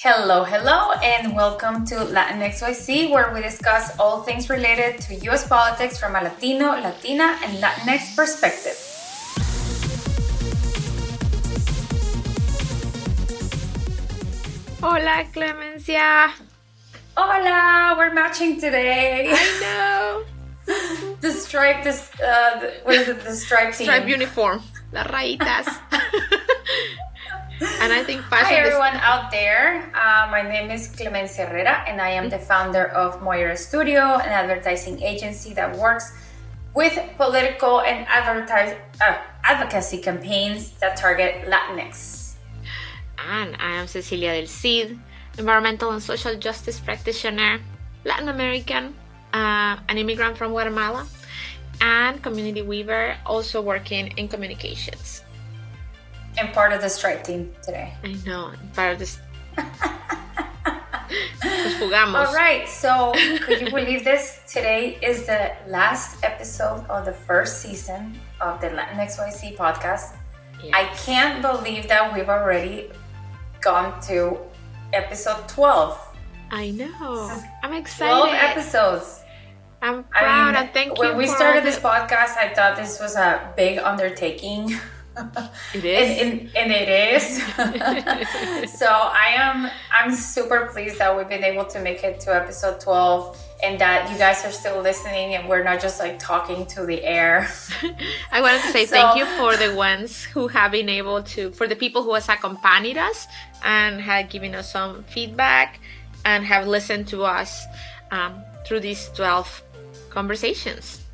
Hello, hello, and welcome to Latinx YC, where we discuss all things related to US politics from a Latino, Latina, and Latinx perspective. Hola, Clemencia. Hola, we're matching today. I know. the stripe, this, uh, the, what is it, the stripe team. Stripe uniform. Las rayitas. and I think Hi everyone out there. Uh, my name is Clemencia Herrera, and I am the founder of Moira Studio, an advertising agency that works with political and advertise, uh, advocacy campaigns that target Latinx. And I am Cecilia del Cid, environmental and social justice practitioner, Latin American, uh, an immigrant from Guatemala, and community weaver, also working in communications and part of the stripe team today. I know, part of this. All right, so could you believe this? Today is the last episode of the first season of the Latinx YC podcast. Yes. I can't believe that we've already gone to episode 12. I know. I'm excited. 12 episodes. I'm proud I mean, and thank when you. When we started this podcast, I thought this was a big undertaking. It is, and, and, and it is. so I am I'm super pleased that we've been able to make it to episode 12 and that you guys are still listening and we're not just like talking to the air. I wanted to say so, thank you for the ones who have been able to, for the people who has accompanied us and had given us some feedback and have listened to us um, through these 12 conversations.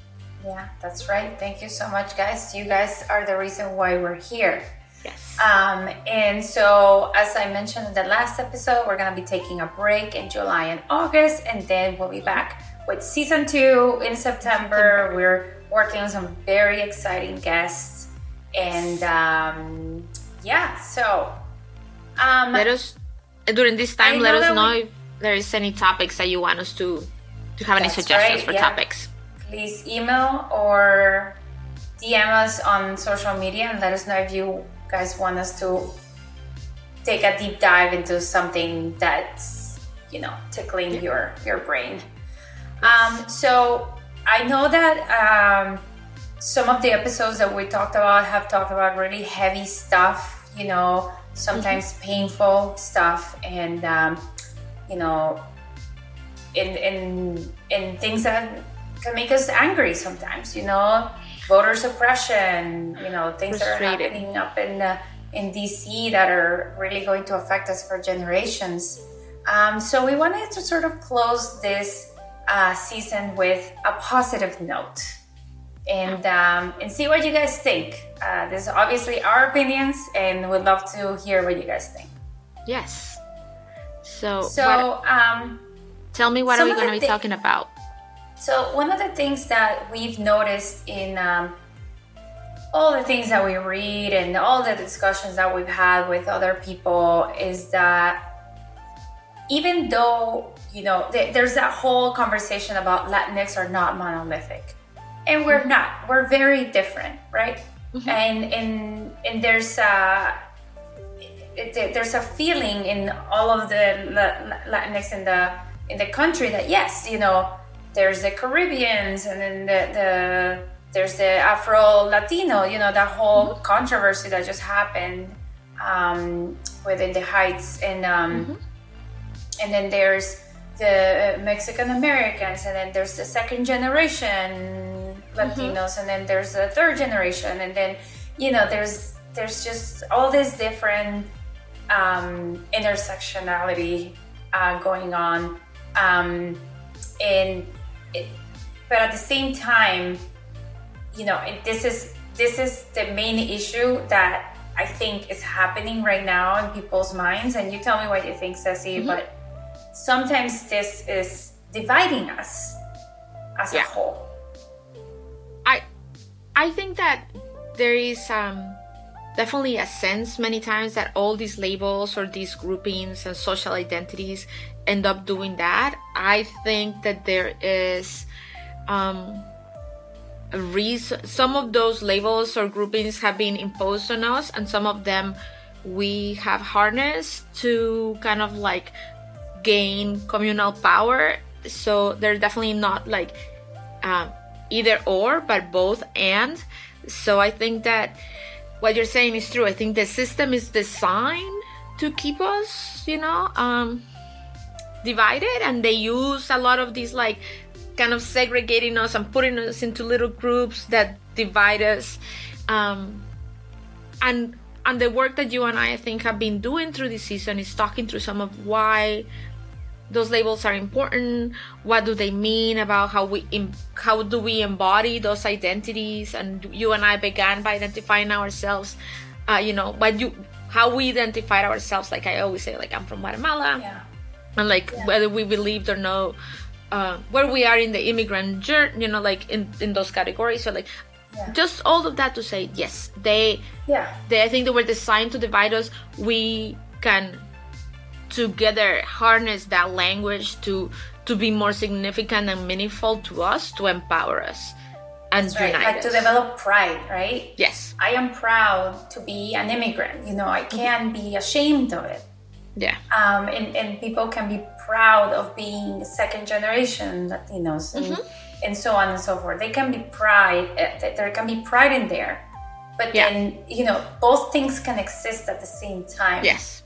Yeah, that's right. Thank you so much, guys. You guys are the reason why we're here. Yes. Um, and so, as I mentioned in the last episode, we're going to be taking a break in July and August, and then we'll be back with season two in September. We're working on some very exciting guests. And um, yeah, so. Um, let us, during this time, let us know we, if there is any topics that you want us to, to have any suggestions right, for yeah. topics please email or DM us on social media and let us know if you guys want us to take a deep dive into something that's you know tickling your your brain. Um, so I know that um, some of the episodes that we talked about have talked about really heavy stuff. You know, sometimes mm-hmm. painful stuff, and um, you know, in in in things that can make us angry sometimes. You know, voter suppression. You know, things that are happening up in uh, in DC that are really going to affect us for generations. Um, so we wanted to sort of close this uh, season with a positive note and um, and see what you guys think. Uh, this is obviously our opinions, and we'd love to hear what you guys think. Yes. So so what, um, tell me what are we going to be talking about? So, one of the things that we've noticed in um, all the things that we read and all the discussions that we've had with other people is that even though, you know, th- there's that whole conversation about Latinx are not monolithic, and we're not, we're very different, right? Mm-hmm. And, and, and there's a, it, there's a feeling in all of the Latinx in the in the country that yes, you know, there's the Caribbeans, and then the, the there's the Afro Latino. You know that whole mm-hmm. controversy that just happened um, with In the Heights, and um, mm-hmm. and then there's the Mexican Americans, and then there's the second generation Latinos, mm-hmm. and then there's the third generation, and then you know there's there's just all this different um, intersectionality uh, going on, um, and it, but at the same time, you know, it, this is this is the main issue that I think is happening right now in people's minds. And you tell me what you think, Ceci. Mm-hmm. But sometimes this is dividing us as yeah. a whole. I I think that there is um definitely a sense many times that all these labels or these groupings and social identities end up doing that. I think that there is um, a reason. Some of those labels or groupings have been imposed on us, and some of them we have harnessed to kind of like gain communal power. So they're definitely not like um, either or, but both and. So I think that what you're saying is true. I think the system is designed to keep us, you know, um, divided, and they use a lot of these like kind of segregating us and putting us into little groups that divide us. Um, and and the work that you and I, I think have been doing through this season is talking through some of why those labels are important what do they mean about how we how do we embody those identities and you and i began by identifying ourselves uh, you know what you how we identified ourselves like i always say like i'm from guatemala yeah. And like Yeah. whether we believed or no uh, where we are in the immigrant journey you know like in in those categories. So like Yeah. just all of that to say yes they yeah. they i think they were designed to divide us. We can together harness that language to to be more significant and meaningful to us to empower us and That's right. unite like us. to develop pride right? Yes. I am proud to be an immigrant. You know i can't be ashamed of it yeah um, and, and people can be proud of being second generation Latinos and, Mm-hmm. and so on and so forth. They can be pride, uh, there can be pride in there. But Yeah. then, you know, both things can exist at the same time. yes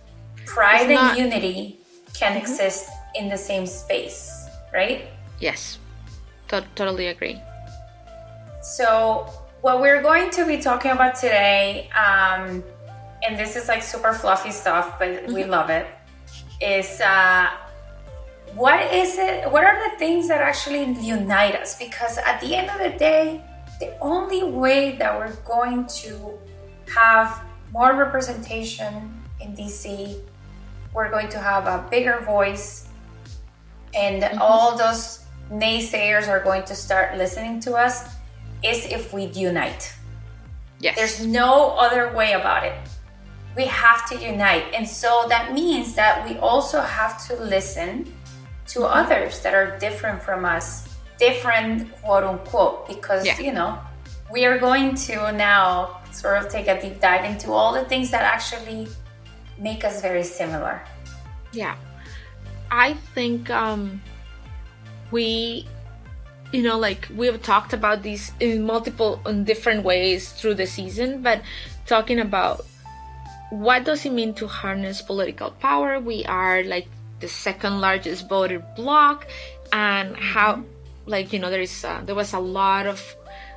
Pride It's and not- Mm-hmm. unity can exist in the same space, right? yes to- totally agree So, what we're going to be talking about today, um, and this is like super fluffy stuff, but we love it, is uh, what is it? What are the things that actually unite us? Because at the end of the day, the only way that we're going to have more representation in DC, we're going to have a bigger voice, and all those naysayers are going to start listening to us is if we unite. yes There's no other way about it. We have to unite. And so that means that we also have to listen to others that are different from us, different quote unquote, because, Yeah. you know, we are going to now sort of take a deep dive into all the things that actually make us very similar. Yeah. I think um we you know like we have talked about these in multiple in different ways through the season but talking about what does it mean to harness political power? We are like the second largest voter bloc and how like you know there is uh, there was a lot of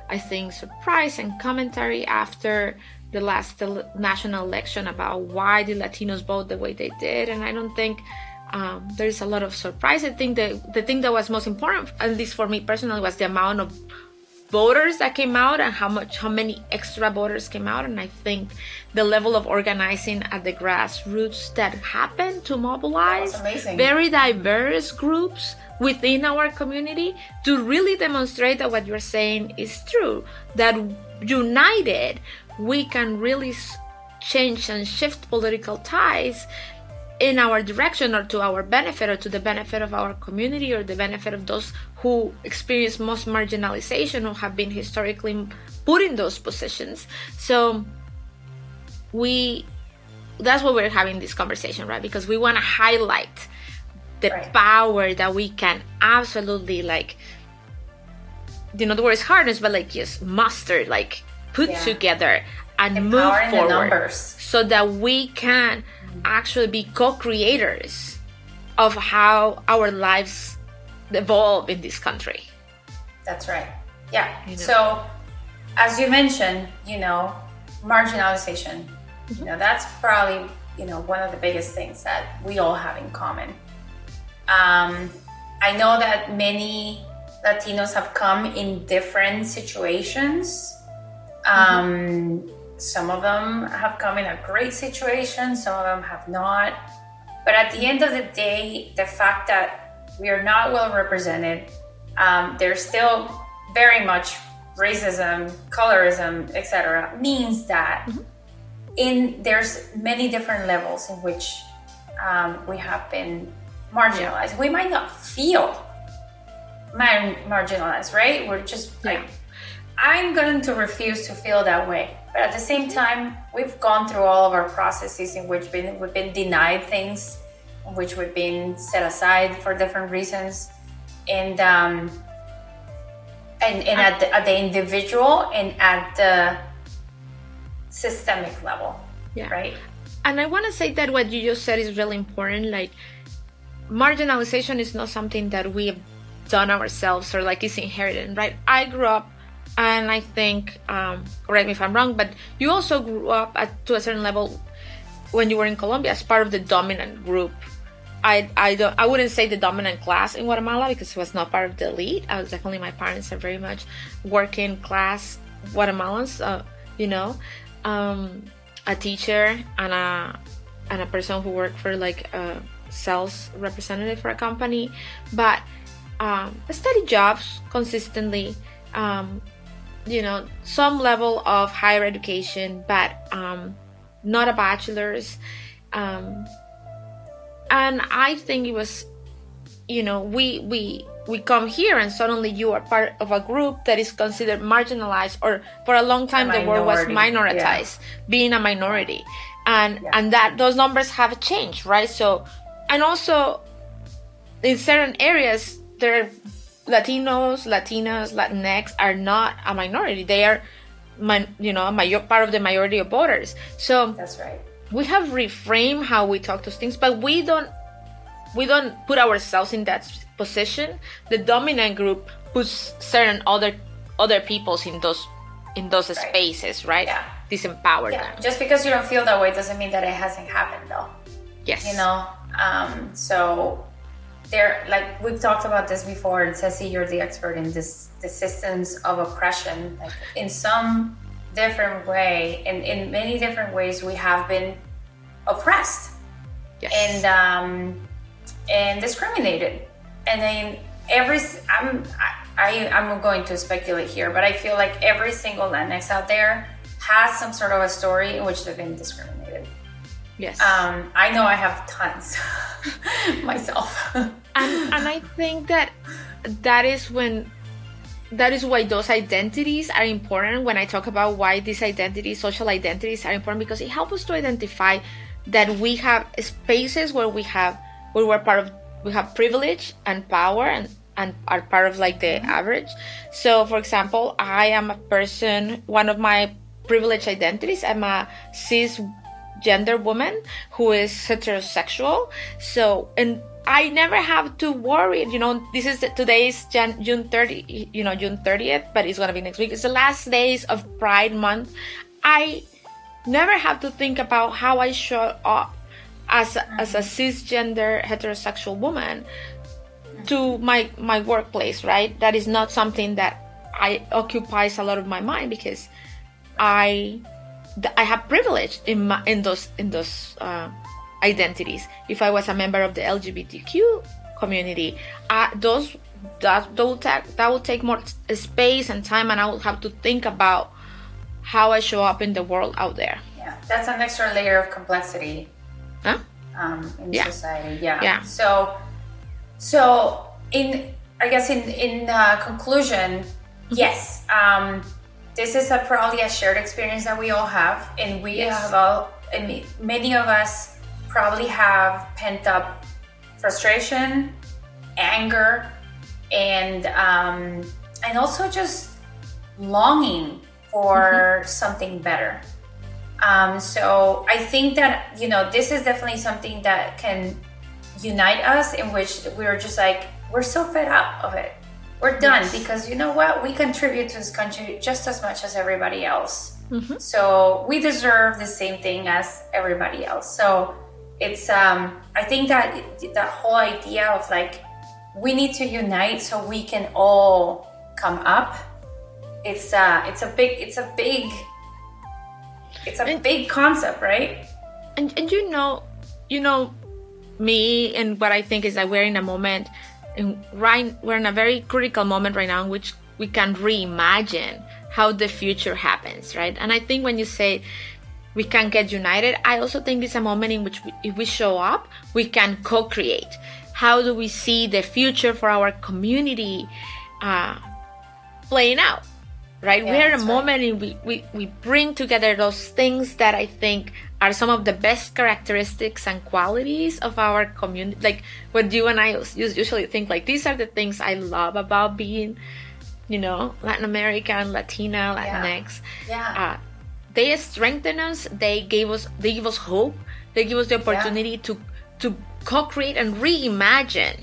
i think surprise and commentary after the last el- national election about why the latinos vote the way they did and i don't think um, there's a lot of surprise. I think the, the thing that was most important at least for me personally was the amount of voters that came out and how much how many extra voters came out and i think the level of organizing at the grassroots that happened to mobilize That was amazing. very diverse groups within our community to really demonstrate that what you're saying is true that united we can really change and shift political ties in our direction or to our benefit or to the benefit of our community or the benefit of those who experience most marginalization or have been historically put in those positions so we that's why we're having this conversation right because we want to highlight the Right. power that we can absolutely like you know the word is harness but like just muster like put Yeah. together and move forward so that we can actually be co-creators of how our lives evolve in this country That's right. Yeah. You know. So, as you mentioned, you know, marginalization, you know, that's probably, you know, one of the biggest things that we all have in common. Um, I know that many Latinos have come in different situations. Um, Some of them have come in a great situation, some of them have not. But at the end of the day, the fact that we are not well represented, um, there's still very much racism, colorism, etc., means that in there's many different levels in which um, we have been marginalized. We might not feel mar- marginalized, right? We're just like, I'm going to refuse to feel that way. But at the same time, we've gone through all of our processes in which been, we've been denied things, in which we've been set aside for different reasons, and um, and, and at the, at the individual and at the systemic level, yeah. right? And I want to say that what you just said is really important. Like marginalization is not something that we have done ourselves or like is inherited, right? I grew up and I think, um, correct me if I'm wrong, but you also grew up at, to a certain level when you were in Colombia as part of the dominant group. I, I don't I wouldn't say the dominant class in Guatemala because it was not part of the elite. I was definitely my parents are very much working class Guatemalans, uh, you know, um, a teacher and a and a person who worked for like a sales representative for a company, but um, steady jobs consistently. Um, you know some level of higher education but um, not a bachelor's um, and i think it was you know we we we come here and suddenly you are part of a group that is considered marginalized or for a long time the word was minoritized yeah. being a minority and yeah. and that those numbers have changed right so and also in certain areas there Latinos, Latinas, Latinx are not a minority. They are, you know, a major, part of the majority of voters. So that's right. We have reframed how we talk to things, but we don't we don't put ourselves in that position. The dominant group puts certain other other peoples in those in those right. spaces, right? Yeah. Disempower yeah. them. Just because you don't feel that way doesn't mean that it hasn't happened, though. Yes. You know. Um, so there like we've talked about this before and Ceci you're the expert in this the systems of oppression like in some different way and in many different ways we have been oppressed yes. and um and discriminated. And then every i'm I, i'm going to speculate here but i feel like every single latinx out there has some sort of a story in which they've been discriminated. Yes. Um i know i have tons myself and, and I think that that is when that is why those identities are important when I talk about why these identities, social identities are important because it helps us to identify that we have spaces where we have where we're part of we have privilege and power and and are part of like the mm-hmm. average. So for example, I am a person one of my privileged identities, I'm a cis gender woman who is heterosexual. So and I never have to worry. You know, this is today's Jan, June 30, you know, June 30th, but it's gonna be next week. It's the last days of Pride Month. I never have to think about how I show up as a, as a cisgender heterosexual woman to my my workplace. Right? That is not something that I occupies a lot of my mind because I I have privilege in my in those in those. Uh, identities. If I was a member of the LGBTQ community, uh, those that that will take that will take more space and time, and I would have to think about how I show up in the world out there. Yeah, that's an extra layer of complexity. Huh? Um, in yeah. society, yeah. Yeah. So, so in I guess in in uh, conclusion, mm-hmm. yes, um, this is a, probably a shared experience that we all have, and we yes. have all. Mean, many of us probably have pent up frustration, anger, and um, and also just longing for mm-hmm. something better. Um, so I think that you know this is definitely something that can unite us, in which we're just like we're so fed up of it. We're done yes. because you know what? We contribute to this country just as much as everybody else. Mm-hmm. So we deserve the same thing as everybody else. So it's um, I think that that whole idea of like we need to unite so we can all come up. It's uh, it's a big, it's a big, it's a and, big concept, right? And and you know, you know, me and what I think is that we're in a moment, in right, we're in a very critical moment right now in which we can reimagine how the future happens, right? And I think when you say we can get united. I also think it's a moment in which we, if we show up, we can co-create. How do we see the future for our community uh, playing out? right? Yeah, We're a moment and we, we, we bring together those things that I think are some of the best characteristics and qualities of our community. Like what you and I usually think, like these are the things I love about being, you know, Latin American, Latina, Yeah. Latinx. Yeah. Uh, they strengthen us. They gave us they give us hope. They give us the opportunity to to co-create and reimagine.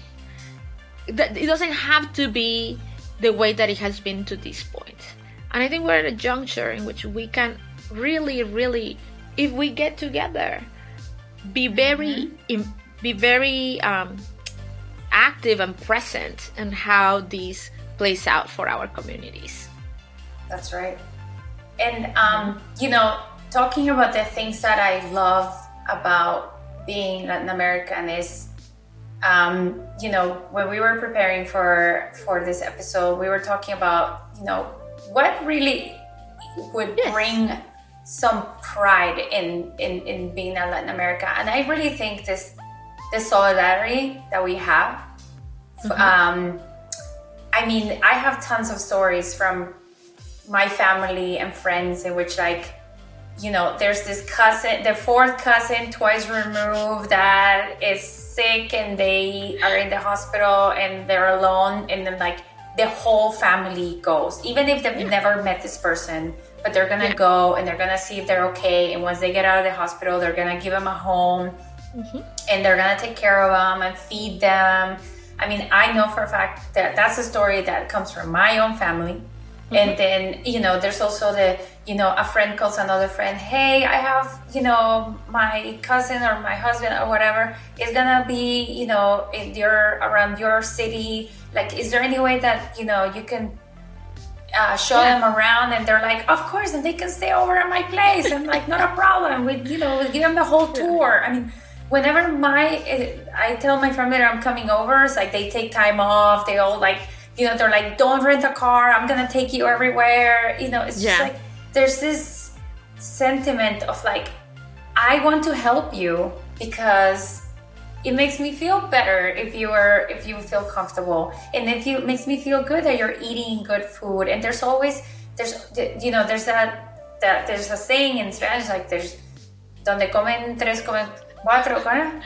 That it doesn't have to be the way that it has been to this point. And I think we're at a juncture in which we can really, really, if we get together, be very, im- be very um, active and present in how this plays out for our communities. That's right. And um, you know, talking about the things that I love about being Latin American is, um, you know, when we were preparing for for this episode, we were talking about, you know, what really would Yes. bring some pride in, in in being a Latin America, and I really think this the solidarity that we have. Um, I mean, I have tons of stories from my family and friends in which like you know there's this cousin the fourth cousin twice removed that is sick and they are in the hospital and they're alone and then like the whole family goes even if they've never met this person but they're gonna Yeah. go and they're gonna see if they're okay and once they get out of the hospital they're gonna give them a home mm-hmm. and they're gonna take care of them and feed them. I mean, I know for a fact that that's a story that comes from my own family. And then, you know, there's also the, you know, a friend calls another friend, hey, I have, you know, my cousin or my husband or whatever is gonna be, you know, in your around your city. Like, is there any way that, you know, you can uh, show Yeah. them around? And they're like of course and they can stay over at my place. And like not a problem. We you know we give them the whole tour. I mean whenever my eh, i tell my family that i'm coming over it's like they take time off. They all like you know they're like don't rent a car i'm gonna take you everywhere. You know it's just like there's this sentiment of like i want to help you because it makes me feel better if you are if you feel comfortable. And if you it makes me feel good that you're eating good food. And there's always there's you know there's that that there's a saying in spanish like there's donde comen tres comen cuatro ¿cómo?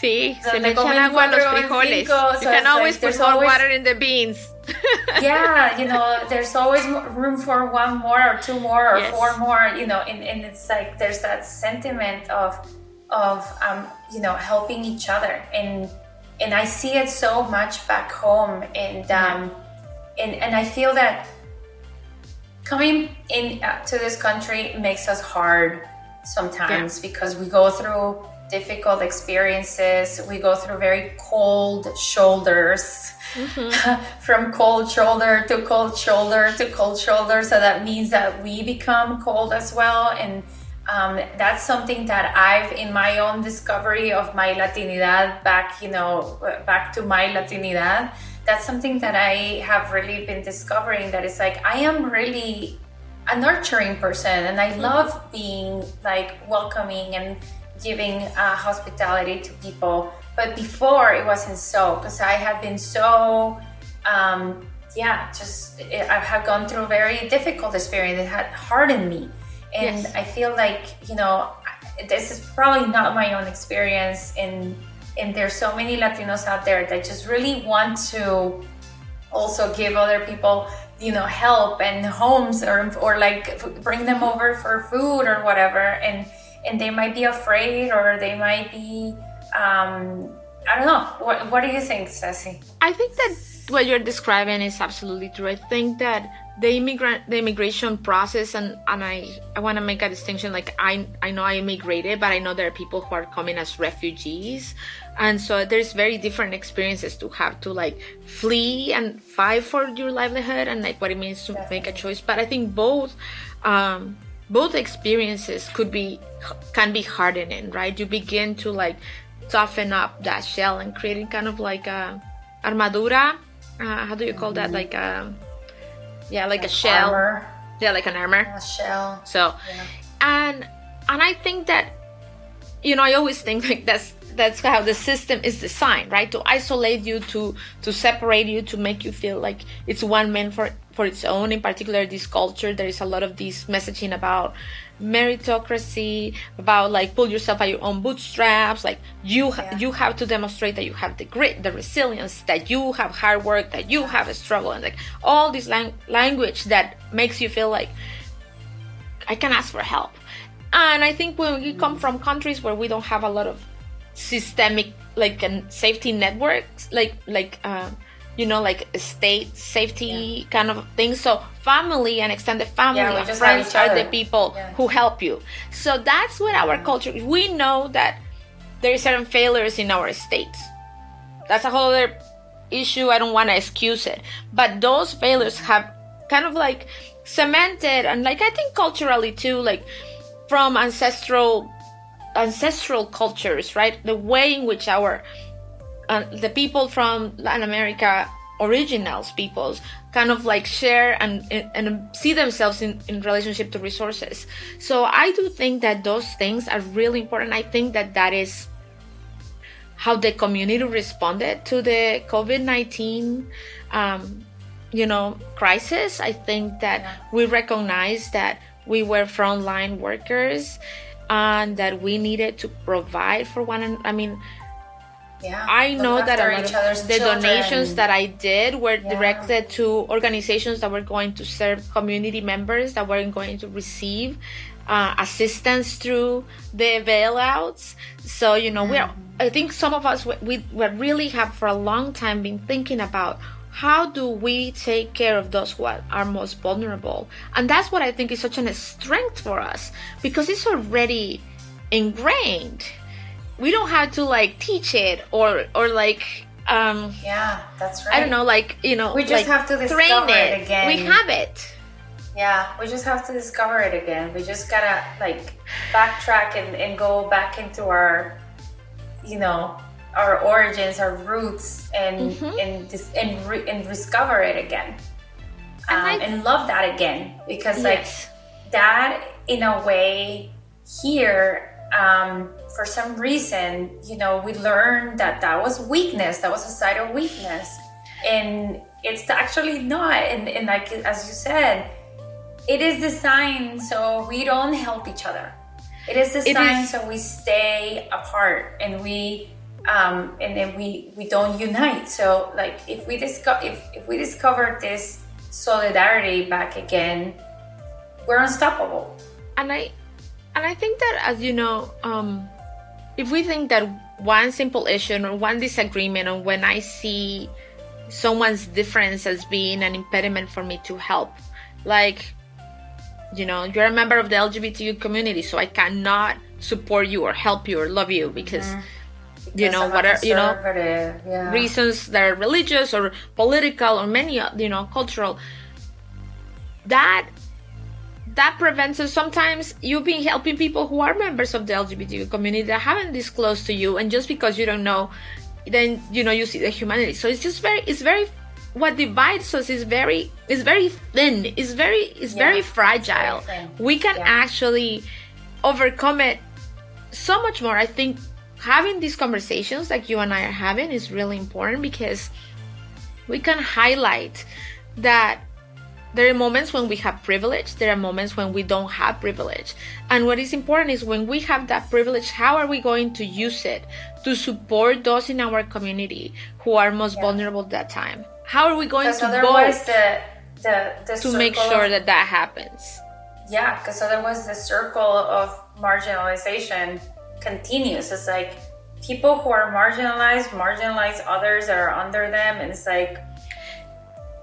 Sí, se le echan agua a los frijoles. cinco, you so can always like put more always- water in the beans. yeah you know there's always room for one more or two more or Yes. four more you know and, and it's like there's that sentiment of of um you know helping each other and and i see it so much back home and um and and i feel that coming in uh, to this country makes us hard sometimes because we go through difficult experiences we go through very cold shoulders from cold shoulder to cold shoulder to cold shoulder so that means that we become cold as well and um, that's something that I've in my own discovery of my Latinidad back, you know, back to my Latinidad. That's something that I have really been discovering. That is like I am really a nurturing person, and I love being like welcoming and giving uh, hospitality to people. But before it wasn't so because I had been so. Um, yeah, just I have gone through a very difficult experience. It had hardened me, and Yes. I feel like you know this is probably not my own experience, and and there's so many Latinos out there that just really want to also give other people you know help and homes or or like bring them over for food or whatever, and and they might be afraid or they might be um, I don't know. What what do you think, Ceci? I think that what you're describing is absolutely true. I think that the immigrant the immigration process and and I I want to make a distinction like I I know I immigrated but I know there are people who are coming as refugees and so there's very different experiences to have to like flee and fight for your livelihood and like what it means to make a choice but I think both um both experiences could be can be hardening right? You begin to like toughen up that shell and creating kind of like a armadura uh, how do you call that? Like a yeah like a shell. Armor, yeah like an armor. A shell. so and and i think that you know i always think like that's that's how the system is designed right? To isolate you to to separate you to make you feel like it's one man for for its own. In particular, this culture, there is a lot of this messaging about meritocracy, about like pull yourself by your own bootstraps. Like you, yeah. you have to demonstrate that you have the grit, the resilience, that you have hard work, that you have a struggle, and like all this lang- language that makes you feel like I can ask for help. And I think when we come from countries where we don't have a lot of systemic like and safety networks, like like. Uh, you know, like state safety yeah. kind of thing. So family and extended family yeah, and friends are the people yeah. who help you. So that's what our culture. We know that there are certain failures in our states. That's a whole other issue. I don't want to excuse it, but those failures have kind of like cemented and like I think culturally too, like from ancestral ancestral cultures, right? The way in which our uh, the people from Latin America, originals peoples, kind of like share and and see themselves in, in relationship to resources. So I do think that those things are really important. I think that that is how the community responded to the COVID nineteen. Um, you know crisis i think that yeah. we recognize that we were frontline workers and that we needed to provide for one i mean yeah, I know that a lot of the children. donations that I did were yeah. directed to organizations that were going to serve community members that were going to receive uh, assistance through the bailouts. So you know, mm. we're I think some of us we, we really have for a long time been thinking about how do we take care of those who are most vulnerable, and that's what I think is such a strength for us because it's already ingrained we don't have to like teach it or or like um yeah that's right i don't know like you know we just like, have to discover it. it again we have it yeah we just have to discover it again we just gotta like backtrack and, and go back into our you know our origins our roots and mm-hmm. and, dis- and, re- and discover it again um, and, I, and, love that again because yes. like that in a way here um, for some reason, you know, we learned that that was weakness, that was a side of weakness. And it's actually not. And, and like, as you said, it is designed so we don't help each other. It is designed it is. so we stay apart and we um, and then we we don't unite. So like if we discover if, if we discover this solidarity back again, we're unstoppable. And I and I think that as you know, um, if we think that one simple issue or one disagreement or when I see someone's difference as being an impediment for me to help, like, you know, you're a member of the LGBTQ community, so I cannot support you or help you or love you because. Mm-hmm. you know whatever you know yeah. reasons that are religious or political or many you know cultural that that prevents us sometimes you've been helping people who are members of the LGBTQ community that haven't disclosed to you, and just because you don't know, then you know you see the humanity. So it's just very, it's very, what divides us is very, is very thin. It's very, it's yeah, very fragile. Very we can yeah. actually overcome it so much more. I think having these conversations like you and I are having is really important because we can highlight that there are moments when we have privilege, there are moments when we don't have privilege. And what is important is when we have that privilege, how are we going to use it to support those in our community who are most yeah. vulnerable at that time? How are we going to go the, the, the to make sure of, that that happens? Yeah, because otherwise the circle of marginalization continues. It's like people who are marginalized marginalize others that are under them, and it's like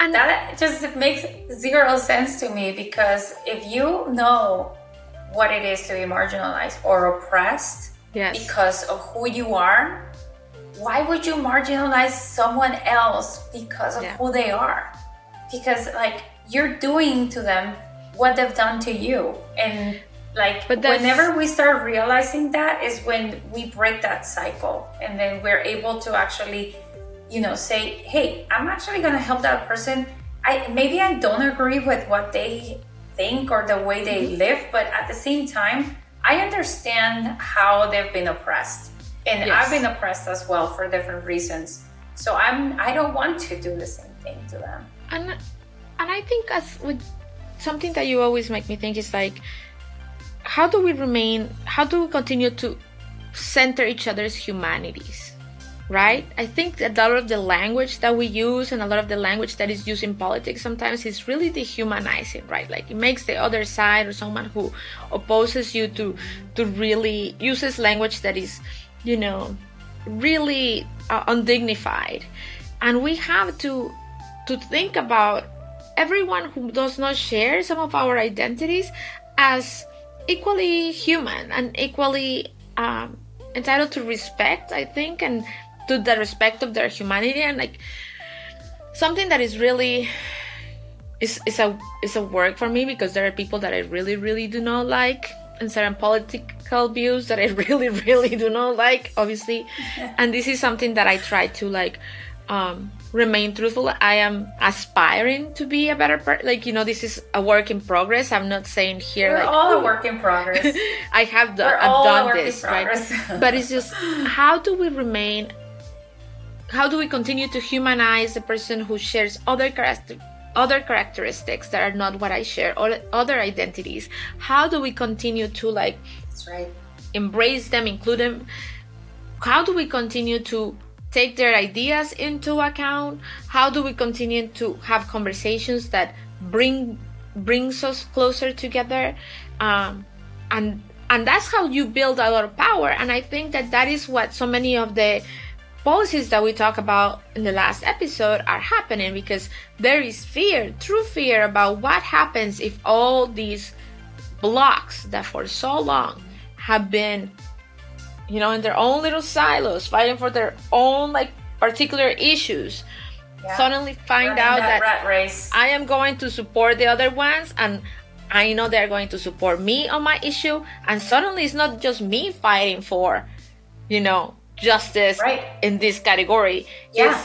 and that just makes zero sense to me because if you know what it is to be marginalized or oppressed yes. because of who you are, why would you marginalize someone else because of yeah. who they are? Because like you're doing to them what they've done to you. And like but whenever we start realizing that is when we break that cycle and then we're able to actually you know say hey i'm actually going to help that person. I maybe i don't agree with what they think or the way they mm-hmm. live but at the same time i understand how they've been oppressed. And yes. i've been oppressed as well for different reasons. So i'm i don't want to do the same thing to them. And and I think as with something that you always make me think is like how do we remain how do we continue to center each other's humanities right? I think that a lot of the language that we use and a lot of the language that is used in politics sometimes is really dehumanizing right? Like it makes the other side or someone who opposes you to to really uses language that is you know really uh, undignified. And we have to to think about everyone who does not share some of our identities as equally human and equally um, entitled to respect i think and to the respect of their humanity and like something that is really is, is a is a work for me because there are people that I really really do not like and certain political views that I really really do not like obviously and this is something that I try to like um, remain truthful. I am aspiring to be a better person. Like you know, this is a work in progress. I'm not saying here We're like all a work in progress. I have done. I've done this, right? but it's just how do we remain? How do we continue to humanize the person who shares other character, other characteristics that are not what I share, or other identities? How do we continue to like That's right. embrace them, include them? How do we continue to take their ideas into account? How do we continue to have conversations that bring brings us closer together? Um, and and that's how you build a lot of power. And I think that that is what so many of the policies that we talk about in the last episode are happening because there is fear, true fear about what happens if all these blocks that for so long have been you know in their own little silos fighting for their own like particular issues Yeah. suddenly find Running out that, that. I am going to support the other ones and I know they're going to support me on my issue and suddenly it's not just me fighting for you know justice Right. in this category. Yeah.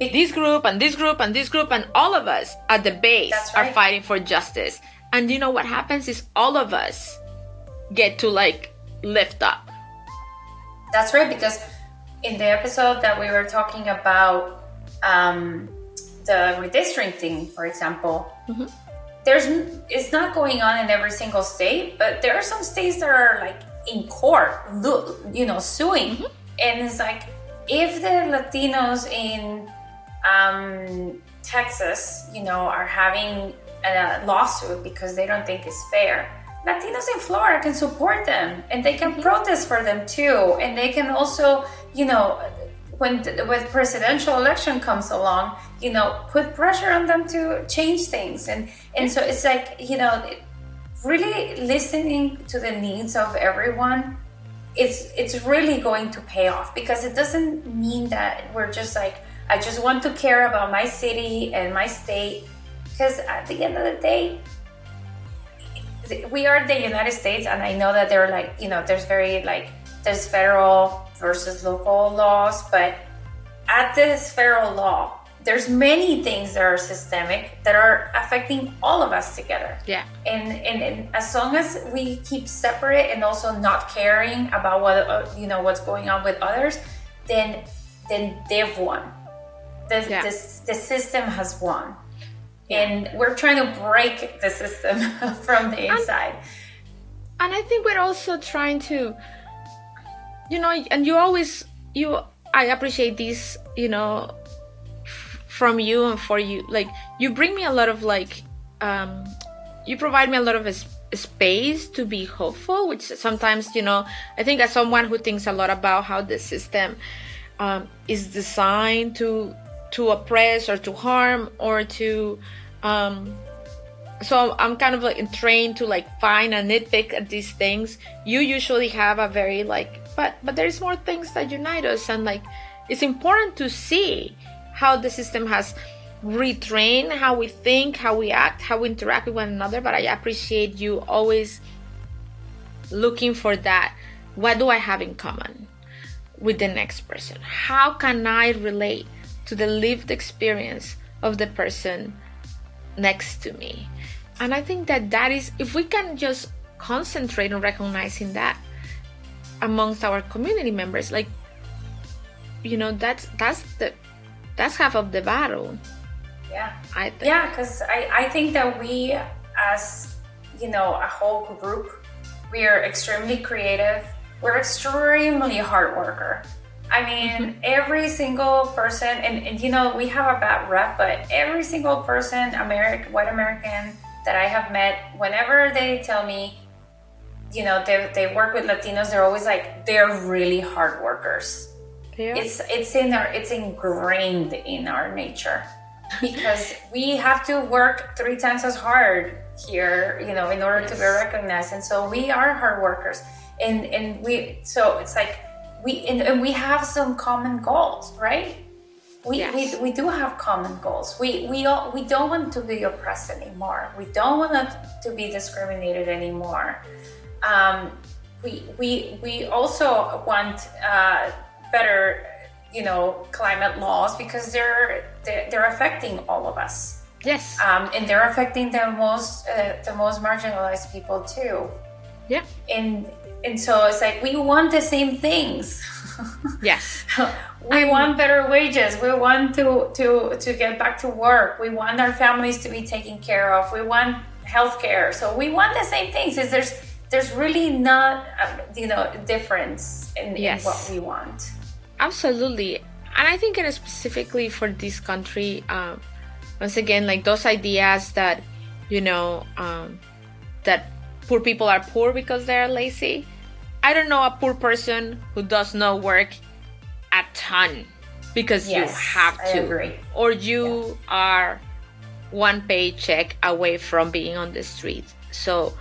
it's this group and this group and this group and all of us at the base That's are fighting for justice. And you know what happens is all of us get to like lift up. That's right, because in the episode that we were talking about um, the redistricting, for example, there's it's not going on in every single state, but there are some states that are like in court, you know, suing, and it's like if the Latinos in um, Texas, you know, are having a lawsuit because they don't think it's fair. Latinos in Florida can support them and they can protest for them too. And they can also, you know, when when presidential election comes along, you know, put pressure on them to change things. And and so it's like, you know, really listening to the needs of everyone it's it's really going to pay off because it doesn't mean that we're just like I just want to care about my city and my state. Because at the end of the day we are the United States and I know that there are like you know there's very like there's federal versus local laws but at this federal law there's many things that are systemic that are affecting all of us together. Yeah. And, and and as long as we keep separate and also not caring about what uh, you know what's going on with others then then they've won. The, Yeah. the, the system has won. And we're trying to break the system from the inside. and I think we're also trying to, you know, and you always you. I appreciate this, you know, from you and for you. Like you bring me a lot of like, um, you provide me a lot of space to be hopeful, which sometimes, you know, I think as someone who thinks a lot about how the system um, is designed to to oppress or to harm or to um, so I'm kind of like trained to like find and nitpick at these things. You usually have a very like, but but there's more things that unite us, and like it's important to see how the system has retrained how we think, how we act, how we interact with one another. But I appreciate you always looking for that. What do I have in common with the next person? How can I relate to the lived experience of the person next to me? And I think that that is, if we can just concentrate on recognizing that amongst our community members, like, you know, that's that's the that's half of the battle. Yeah. I think. Yeah, because I, I think that we, as you know, a whole group, we are extremely creative. We're extremely hard worker. I mean, mm-hmm. every single person, and, and, you know, we have a bad rep, but every single person, American, white American that I have met, whenever they tell me, you know, they, they work with Latinos, they're always like, they're really hard workers. Yeah. It's it's in our it's ingrained in our nature because we have to work three times as hard here, you know, in order yes. to be recognized. And so we are hard workers. And and we so it's like we and, and we have some common goals, right? We, yes. we, we do have common goals. We we all, we don't want to be oppressed anymore. We don't want to be discriminated anymore. Um, we we we also want uh, better you know climate laws because they're they're, they're affecting all of us. Yes. Um, and they're affecting the most uh, the most marginalized people too. Yeah and and so it's like we want the same things. Yes. We want better wages. We want to to to get back to work. We want our families to be taken care of. We want health care so we want the same things. Is there's there's really not um, you know difference in, yes. in what we want Absolutely. And I think it specifically for this country, um, once again, like those ideas that, you know, um, that poor people are poor because they're lazy. I don't know a poor person who does not work a ton because yes, you have to. Or you yeah. are one paycheck away from being on the street. So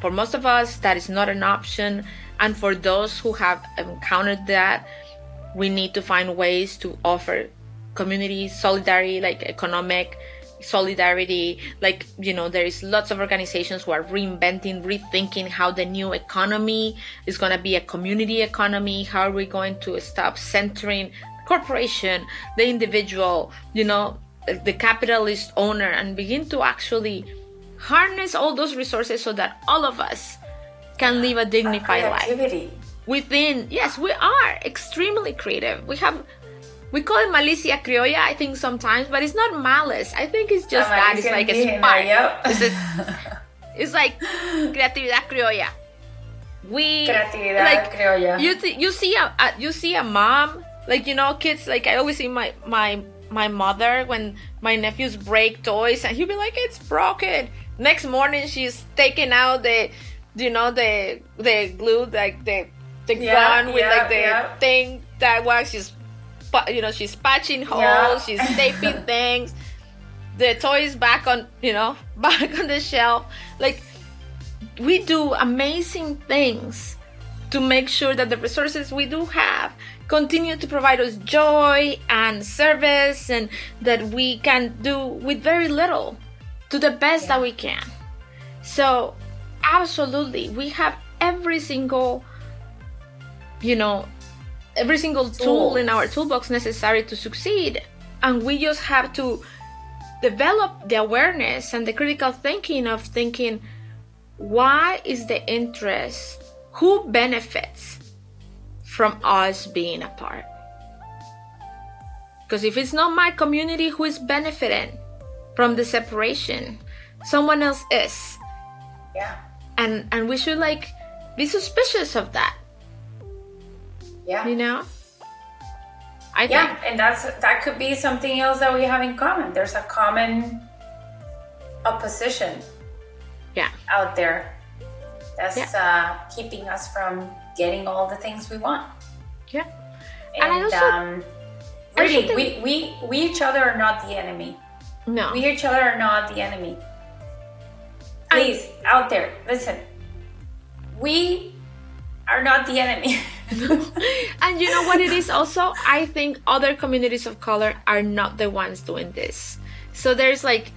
for most of us, that is not an option. And for those who have encountered that, we need to find ways to offer community solidarity like economic solidarity like you know there is lots of organizations who are reinventing rethinking how the new economy is going to be a community economy. How are we going to stop centering corporation the individual you know the capitalist owner and begin to actually harness all those resources so that all of us can live a dignified life within yes we are extremely creative. We have we call it malicia criolla i think sometimes but it's not malice. I think it's just that it's like a spark. yep. it's, a, it's like creatividad criolla. We creatividad like criolla. you th- you see a, a, you see a mom like you know kids like i always see my my my mother when my nephews break toys and he'll be like it's broken. Next morning she's taking out the you know the the glue like the the yeah, gun with yeah, like the yeah. thing that was she's you know she's patching holes she's taping things. The toys back on you know back on the shelf. Like we do amazing things to make sure that the resources we do have continue to provide us joy and service and that we can do with very little to the best that we can. So absolutely we have every single you know, every single tool in our toolbox necessary to succeed. And we just have to develop the awareness and the critical thinking of thinking why is the interest, who benefits from us being apart? Because if it's not my community who is benefiting from the separation, someone else is. Yeah. And and we should like be suspicious of that yeah. You know? I yeah, think. and that's that could be something else that we have in common. There's a common opposition. Yeah. Out there. That's yeah. uh, keeping us from getting all the things we want. Yeah. And, and also, um, really, we, we we each other are not the enemy. No. We each other are not the enemy. Please, I, out there, listen. We are not the enemy. and you know what it is also? I think other communities of color are not the ones doing this. So there's like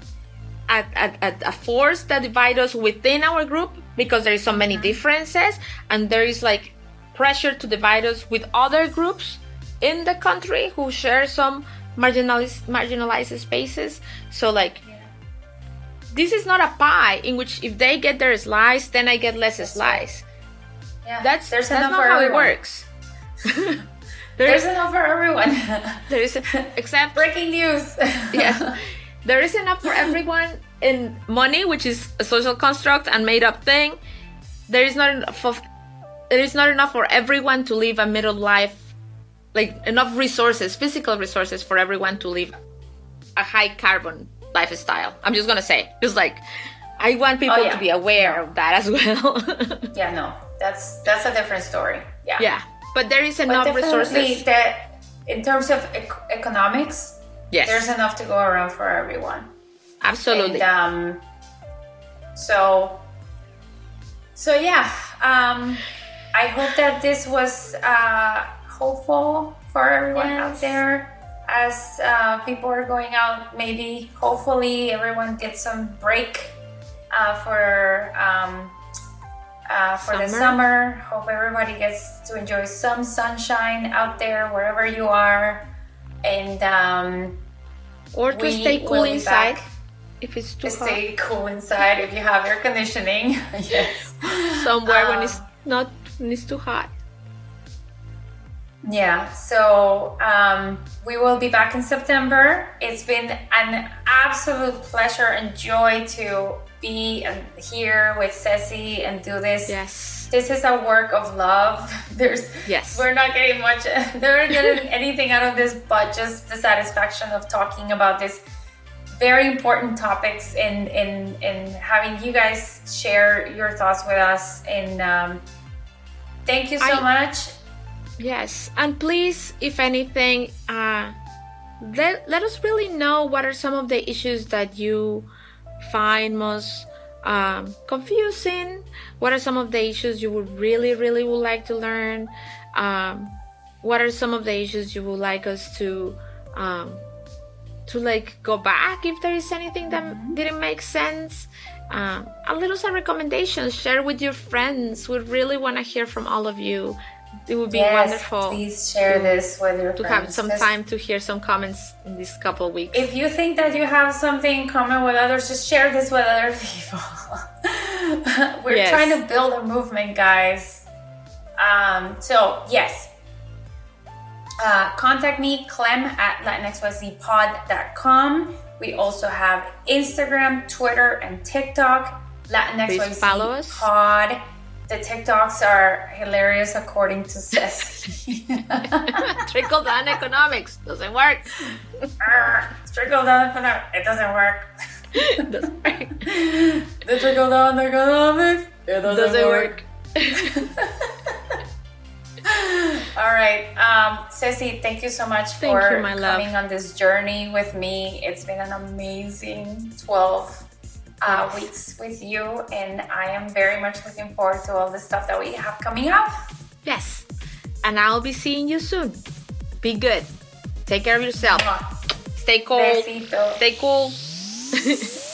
a, a, a force that divides us within our group because there is so many mm-hmm. differences, and there is like pressure to divide us with other groups in the country who share some marginalized marginalized spaces. So like this is not a pie in which if they get their slice, then I get less slice. Yeah. That's there's that's not how everyone. it works. there's, there's enough for everyone. there is except breaking news. yeah. there is enough for everyone in money, which is a social construct and made up thing. There is not enough of, there is not enough for everyone to live a middle life, like enough resources, physical resources for everyone to live a high carbon lifestyle. I'm just gonna say, just like I want people Oh, yeah. to be aware of that as well. Yeah, no, that's that's a different story. Yeah. yeah, but there is enough resources. that in terms of ec- economics, Yes, there's enough to go around for everyone. absolutely. And um, so, so yeah, um, I hope that this was uh, hopeful for everyone out there. As uh, people are going out, maybe hopefully everyone gets some break uh, for um, uh, for the Summer. summer. Hope everybody gets to enjoy some sunshine out there wherever you are, and um, or to stay cool inside if it's too hot. stay cool inside if you have air conditioning. yes. Somewhere when Um, it's not when it's too hot. Yeah. So um, we will be back in September. It's been an absolute pleasure and joy to be um, here with Ceci and do this. Yes. This is a work of love. There's Yes. we're not getting much they're not getting anything out of this but just the satisfaction of talking about this very important topics and in in having you guys share your thoughts with us and um, thank you so I- much Yes, and please, if anything, uh, let let us really know what are some of the issues that you find most um, confusing. What are some of the issues you would really, really would like to learn? Um, what are some of the issues you would like us to um, to like go back if there is anything that didn't make sense? Um, and leave us a recommendation. Share with your friends. We really want to hear from all of you. It would be yes, wonderful please share this with your to friends have some time to hear some comments in these couple weeks. if you think that you have something in common with others just share this with other people we're Yes. trying to build a movement guys um, so yes uh, contact me clem at latinxyzpod.com we also have instagram twitter and tiktok Please follow us. pod the tiktoks are hilarious according to Ceci. Trickle down economics doesn't work. Arr, trickle down economics. It doesn't work. doesn't work. the trickle down economics. It doesn't, Doesn't work. work. All right, um, Ceci, thank you so much Thank for you, coming on this journey with me. It's been an amazing twelve uh, weeks with you, and I am very much looking forward to all the stuff that we have coming up. Yes. And I'll be seeing you soon. Be good. Take care of yourself. Stay cold. Besito. Stay cool.